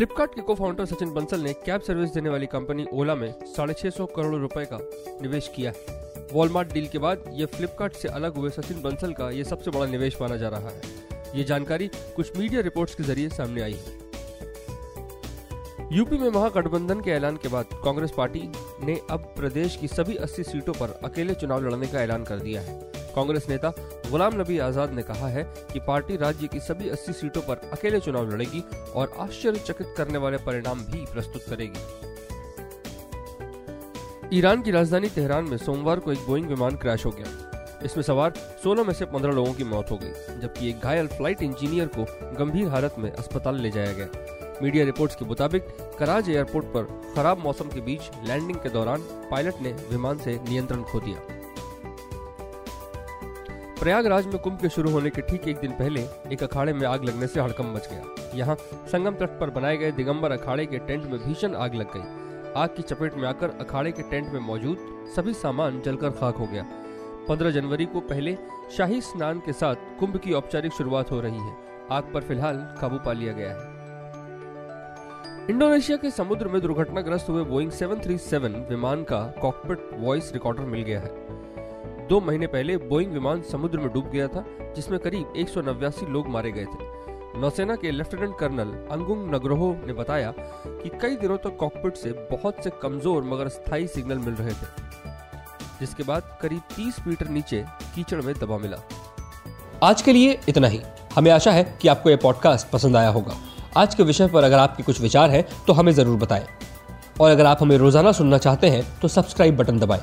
फ्लिपकार्ट के को फाउंडर सचिन बंसल ने कैब सर्विस देने वाली कंपनी ओला में साढ़े छह सौ करोड़ रुपए का निवेश किया है। वॉलमार्ट डील के बाद ये फ्लिपकार्ट से अलग हुए सचिन बंसल का ये सबसे बड़ा निवेश माना जा रहा है। ये जानकारी कुछ मीडिया रिपोर्ट्स के ज़रिए सामने आई है। यूपी में महागठबंधन के ऐलान के बाद कांग्रेस पार्टी ने अब प्रदेश की सभी 80 सीटों पर अकेले चुनाव लड़ने का ऐलान कर दिया है। कांग्रेस नेता गुलाम नबी आज़ाद ने कहा है कि पार्टी राज्य की सभी 80 सीटों पर अकेले चुनाव लड़ेगी और आश्चर्यचकित करने वाले परिणाम भी प्रस्तुत करेगी। ईरान की राजधानी तेहरान में सोमवार को एक बोइंग विमान क्रैश हो गया। इसमें सवार 16 में से 15 लोगों की मौत हो गई, जबकि एक घायल फ़्लाइट इंजीनियर को गंभीर हालत में अस्पताल ले जाया गया। मीडिया रिपोर्ट्स के मुताबिक कराज एयरपोर्ट पर खराब मौसम के बीच लैंडिंग के दौरान पायलट ने विमान से नियंत्रण खो दिया। प्रयागराज में कुंभ के शुरू होने के ठीक एक दिन पहले एक अखाड़े में आग लगने से हड़कम मच गया। यहाँ संगम तट पर बनाए गए दिगंबर अखाड़े के टेंट में भीषण आग लग गई। आग की चपेट में आकर अखाड़े के टेंट में मौजूद सभी सामान जलकर खाक हो गया। 15 जनवरी को पहले शाही स्नान के साथ कुंभ की औपचारिक शुरुआत हो रही है। आग पर फ़िलहाल काबू पा लिया गया है। इंडोनेशिया के समुद्र में दुर्घटनाग्रस्त हुए बोइंग 737 विमान का कॉकपिट वॉइस रिकॉर्डर मिल गया है। दो महीने पहले बोइंग विमान समुद्र में डूब गया था, जिसमें करीब एक लोग मारे गए थे। नौसेना के लेफ्टिनेंट कर्नल अंगुंग नगरोहो ने बताया कि कई दिनों तक तो कॉकपिट से बहुत से कमज़ोर मगर स्थायी सिग्नल मिल रहे थे, जिसके बाद करीब 30 मीटर नीचे कीचड़ में दबा मिला। आज के लिए इतना ही। हमें आशा है कि आपको यह पॉडकास्ट पसंद आया होगा। आज के विषय पर अगर आपके कुछ विचार हैं तो हमें ज़रूर बताएँ। और अगर आप हमें रोज़ाना सुनना चाहते हैं तो सब्सक्राइब बटन दबाएँ।